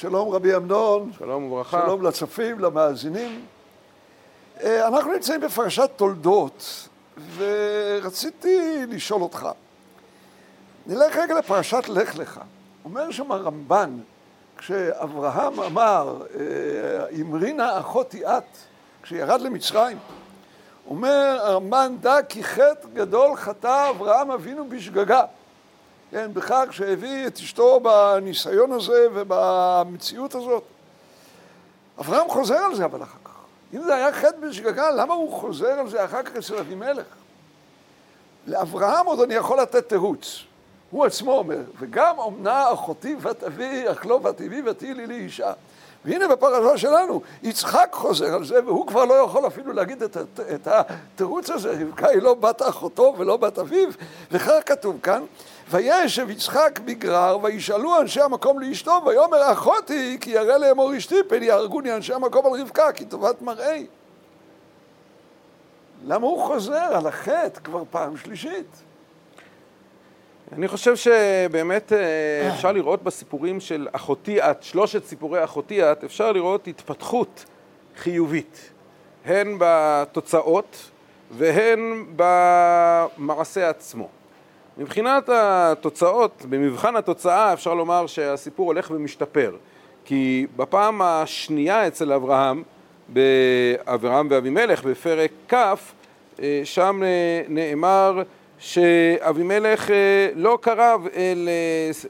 שלום רבי אמנון. שלום וברכה. שלום לצופים, למאזינים. אה, אנחנו נמצאים בפרשת תולדות, ורציתי לשאול אותך. נלך רגע לפרשת לך לך. אומר שם הרמב"ן, כשאברהם אמר, אה, אמרינה אחותי את, כשירד למצרים, אומר הרמב"ן, דע כי חטא גדול חטא אברהם אבינו בשגגה. כן, בכך שהביא את אשתו בניסיון הזה ובמציאות הזאת. אברהם חוזר על זה אבל אחר כך. אם זה היה חטא בשגגה, למה הוא חוזר על זה אחר כך אצל אבימלך? לאברהם עוד אני יכול לתת תירוץ. הוא עצמו אומר, וגם אומנה אחותי בת אבי, אך לא בת אבי ותהי לי לאישה. והנה בפרשה שלנו, יצחק חוזר על זה, והוא כבר לא יכול אפילו להגיד את, את התירוץ הזה, רבקה היא לא בת אחותו ולא בת אביו, וכך כתוב כאן, וישב יצחק בגרר, וישאלו אנשי המקום לאשתו, ויאמר אחותי, כי ירא לאמור אשתי, פן יהרגוני אנשי המקום על רבקה, כי טובת מראי. למה הוא חוזר על החטא כבר פעם שלישית? אני חושב שבאמת אה, אפשר לראות בסיפורים של אחותי את, שלושת סיפורי אחותי את, אפשר לראות התפתחות חיובית, הן בתוצאות והן במעשה עצמו. מבחינת התוצאות, במבחן התוצאה אפשר לומר שהסיפור הולך ומשתפר, כי בפעם השנייה אצל אברהם, באברהם ואבימלך, בפרק כ', אה, שם אה, נאמר שאבימלך אה, לא קרב אל,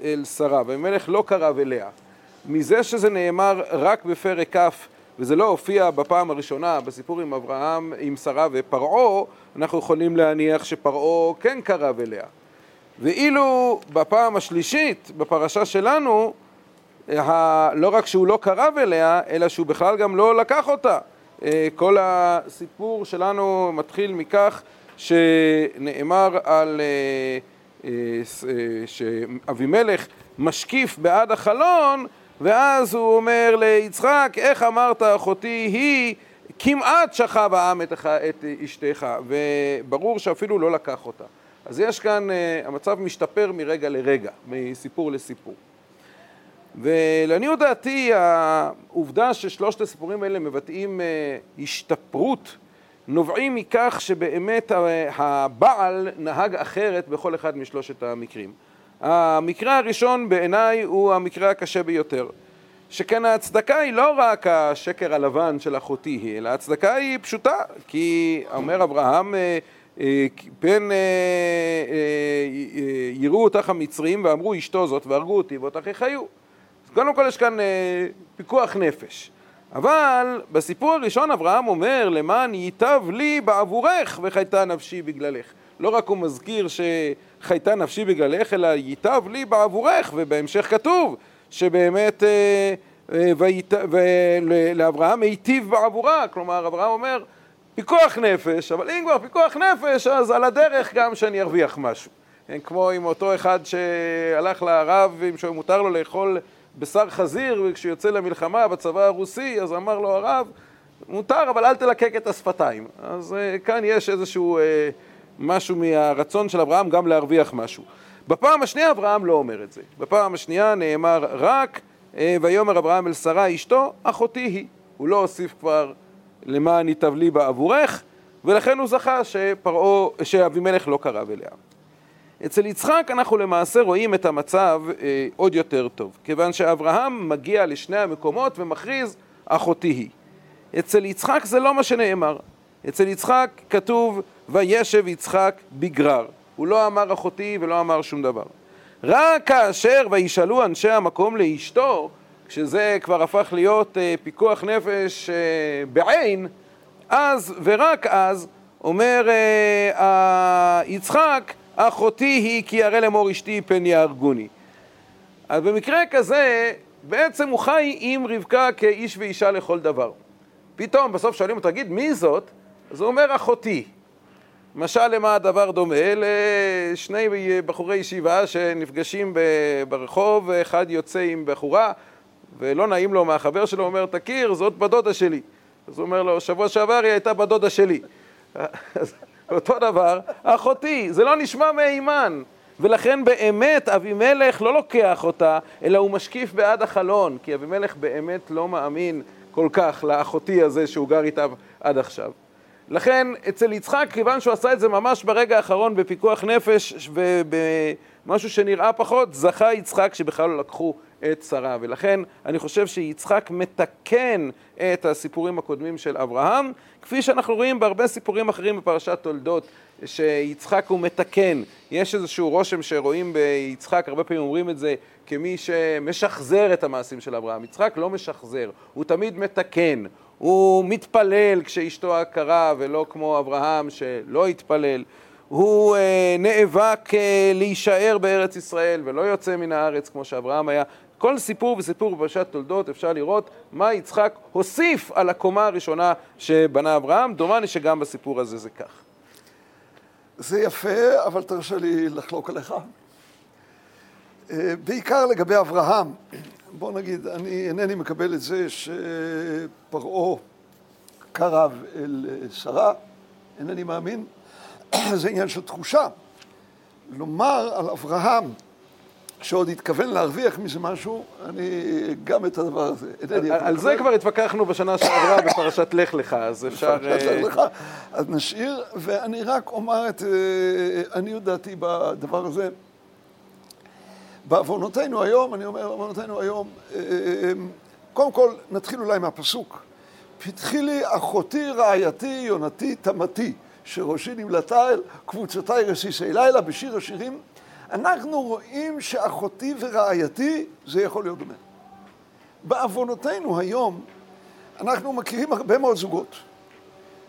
אל שרה, ואבימלך לא קרב אליה. מזה שזה נאמר רק בפרק כ' וזה לא הופיע בפעם הראשונה בסיפור עם אברהם, עם שרה ופרעה, אנחנו יכולים להניח שפרעה כן קרב אליה. ואילו בפעם השלישית, בפרשה שלנו, לא רק שהוא לא קרב אליה, אלא שהוא בכלל גם לא לקח אותה. אה, כל הסיפור שלנו מתחיל מכך שנאמר על אה, אה, שאבימלך משקיף בעד החלון, ואז הוא אומר ליצחק, איך אמרת אחותי היא כמעט שכב העם את, את אשתך, וברור שאפילו לא לקח אותה. אז יש כאן, uh, המצב משתפר מרגע לרגע, מסיפור לסיפור. ולעניות דעתי, העובדה ששלושת הסיפורים האלה מבטאים uh, השתפרות, נובעים מכך שבאמת הבעל נהג אחרת בכל אחד משלושת המקרים. המקרה הראשון בעיניי הוא המקרה הקשה ביותר. שכן ההצדקה היא לא רק השקר הלבן של אחותי היא, אלא ההצדקה היא פשוטה, כי אומר אברהם אה, אה, פן אה, יראו אותך המצרים ואמרו אשתו זאת והרגו אותי ואותך יחיו. אז קודם כל יש כאן פיקוח נפש. אבל בסיפור הראשון אברהם אומר למען ייטב לי בעבורך וחייתה נפשי בגללך. לא רק הוא מזכיר שחייתה נפשי בגללך, אלא ייטב לי בעבורך, ובהמשך כתוב שבאמת אה, אה, ולאברהם היטיב בעבורה, כלומר אברהם אומר פיקוח נפש, אבל אם כבר פיקוח נפש אז על הדרך גם שאני ארוויח משהו. כן, כמו עם אותו אחד שהלך לרב, שמותר לו לאכול בשר חזיר וכשהוא יוצא למלחמה בצבא הרוסי אז אמר לו הרב מותר אבל אל תלקק את השפתיים. אז uh, כאן יש איזשהו uh, משהו מהרצון של אברהם גם להרוויח משהו. בפעם השנייה אברהם לא אומר את זה. בפעם השנייה נאמר רק אה, ויאמר אברהם אל שרה אשתו, אחותי היא. הוא לא הוסיף כבר למען ייטב לי בעבורך, ולכן הוא זכה שפרעה, שאבימלך לא קרב אליה. אצל יצחק אנחנו למעשה רואים את המצב אה, עוד יותר טוב, כיוון שאברהם מגיע לשני המקומות ומכריז אחותי היא. אצל יצחק זה לא מה שנאמר. אצל יצחק כתוב וישב יצחק בגרר. הוא לא אמר אחותי ולא אמר שום דבר. רק כאשר וישאלו אנשי המקום לאשתו, כשזה כבר הפך להיות אה, פיקוח נפש אה, בעין, אז ורק אז אומר אה, יצחק, אחותי היא כי ירא לאמור אשתי פן יהרגוני. אז במקרה כזה, בעצם הוא חי עם רבקה כאיש ואישה לכל דבר. פתאום בסוף שואלים אותו, תגיד, מי זאת? אז הוא אומר, אחותי. משל למה הדבר דומה? לשני בחורי ישיבה שנפגשים ברחוב, אחד יוצא עם בחורה ולא נעים לו מהחבר שלו, אומר, תכיר, זאת בדודה שלי. אז הוא אומר לו, שבוע שעבר היא הייתה בדודה שלי. אותו דבר, אחותי, זה לא נשמע מהימן. ולכן באמת אבימלך לא לוקח אותה, אלא הוא משקיף בעד החלון, כי אבימלך באמת לא מאמין כל כך לאחותי הזה שהוא גר איתה עד עכשיו. לכן אצל יצחק, כיוון שהוא עשה את זה ממש ברגע האחרון בפיקוח נפש ובמשהו שנראה פחות, זכה יצחק שבכלל לא לקחו את שרה. ולכן אני חושב שיצחק מתקן את הסיפורים הקודמים של אברהם, כפי שאנחנו רואים בהרבה סיפורים אחרים בפרשת תולדות, שיצחק הוא מתקן. יש איזשהו רושם שרואים ביצחק, הרבה פעמים אומרים את זה, כמי שמשחזר את המעשים של אברהם. יצחק לא משחזר, הוא תמיד מתקן. הוא מתפלל כשאשתו עקרה ולא כמו אברהם שלא התפלל. הוא אה, נאבק אה, להישאר בארץ ישראל ולא יוצא מן הארץ כמו שאברהם היה. כל סיפור וסיפור בפרשת תולדות אפשר לראות מה יצחק הוסיף על הקומה הראשונה שבנה אברהם. דומני שגם בסיפור הזה זה כך. זה יפה, אבל תרשה לי לחלוק עליך. אה, בעיקר לגבי אברהם, בוא נגיד, אני אינני מקבל את זה שפרעה קרב אל שרה, אינני מאמין, זה עניין של תחושה. לומר על אברהם שעוד התכוון להרוויח מזה משהו, אני גם את הדבר הזה, אינני... על זה כבר התווכחנו בשנה שעברה בפרשת לך לך, אז אפשר... בפרשת לך לך, אז נשאיר, ואני רק אומר את עניות דעתי בדבר הזה. בעוונותינו היום, אני אומר בעוונותינו היום, קודם כל נתחיל אולי מהפסוק. פתחי לי אחותי רעייתי יונתי תמתי, שראשי נמלטה אל קבוצותיי רסיסי לילה בשיר השירים. אנחנו רואים שאחותי ורעייתי זה יכול להיות דומה. בעוונותינו היום אנחנו מכירים הרבה מאוד זוגות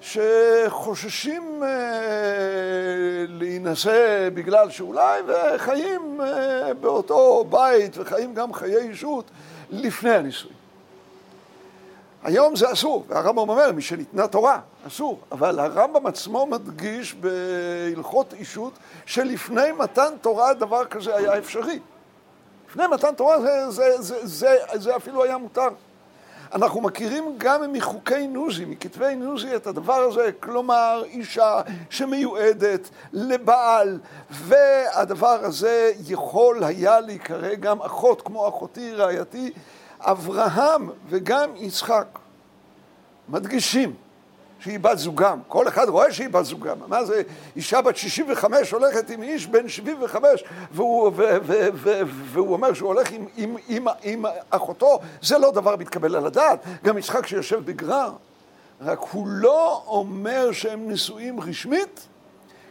שחוששים אה, להינשא בגלל שאולי וחיים אה, באותו בית וחיים גם חיי אישות לפני הנישואים. היום זה אסור, והרמב"ם אומר, מי שניתנה תורה, אסור. אבל הרמב"ם עצמו מדגיש בהלכות אישות שלפני מתן תורה דבר כזה היה אפשרי. לפני מתן תורה זה, זה, זה, זה, זה אפילו היה מותר. אנחנו מכירים גם מחוקי נוזי, מכתבי נוזי את הדבר הזה, כלומר אישה שמיועדת לבעל, והדבר הזה יכול היה להיקרא גם אחות, כמו אחותי רעייתי, אברהם וגם יצחק מדגישים שהיא בת זוגם, כל אחד רואה שהיא בת זוגם, מה זה? אישה בת 65 הולכת עם איש בן 75 והוא, ו, ו, ו, והוא אומר שהוא הולך עם, עם, עם, עם אחותו, זה לא דבר מתקבל על הדעת, גם יצחק שיושב בגרר, רק הוא לא אומר שהם נישואים רשמית,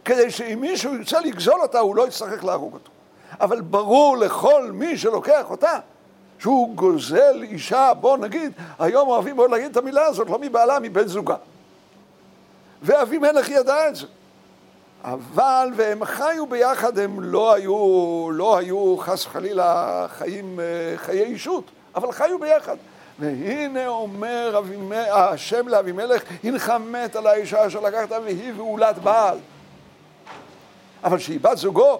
כדי שאם מישהו ירצה לגזול אותה הוא לא יצטרך להרוג אותו, אבל ברור לכל מי שלוקח אותה שהוא גוזל אישה, בוא נגיד, היום אוהבים מאוד להגיד את המילה הזאת, לא מבעלה, מבן זוגה. ואבימלך ידע את זה. אבל, והם חיו ביחד, הם לא היו, לא היו חס וחלילה חיים, אה, חיי אישות, אבל חיו ביחד. והנה אומר. השם לאבימלך, הנך מת על האישה אשר לקחת והיא ועולת בעל. אבל שהיא בת זוגו,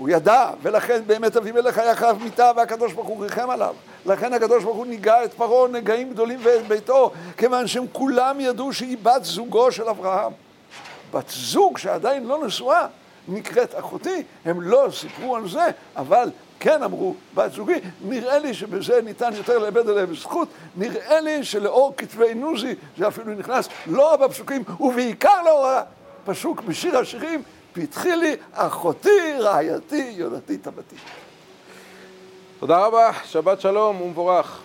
הוא ידע, ולכן באמת אבימלך היה חייב מיתה והקדוש ברוך הוא ריחם עליו. לכן הקדוש ברוך הוא ניגע את פרעה נגעים גדולים ואת ביתו, כיוון שהם כולם ידעו שהיא בת זוגו של אברהם. בת זוג שעדיין לא נשואה נקראת אחותי, הם לא סיפרו על זה, אבל כן אמרו בת זוגי, נראה לי שבזה ניתן יותר לאבד עליהם זכות, נראה לי שלאור כתבי נוזי זה אפילו נכנס לא בפסוקים ובעיקר לאור הפסוק בשיר השירים פתחי לי אחותי, רעייתי, יונתי, תבתי. תודה רבה, שבת שלום ומבורך.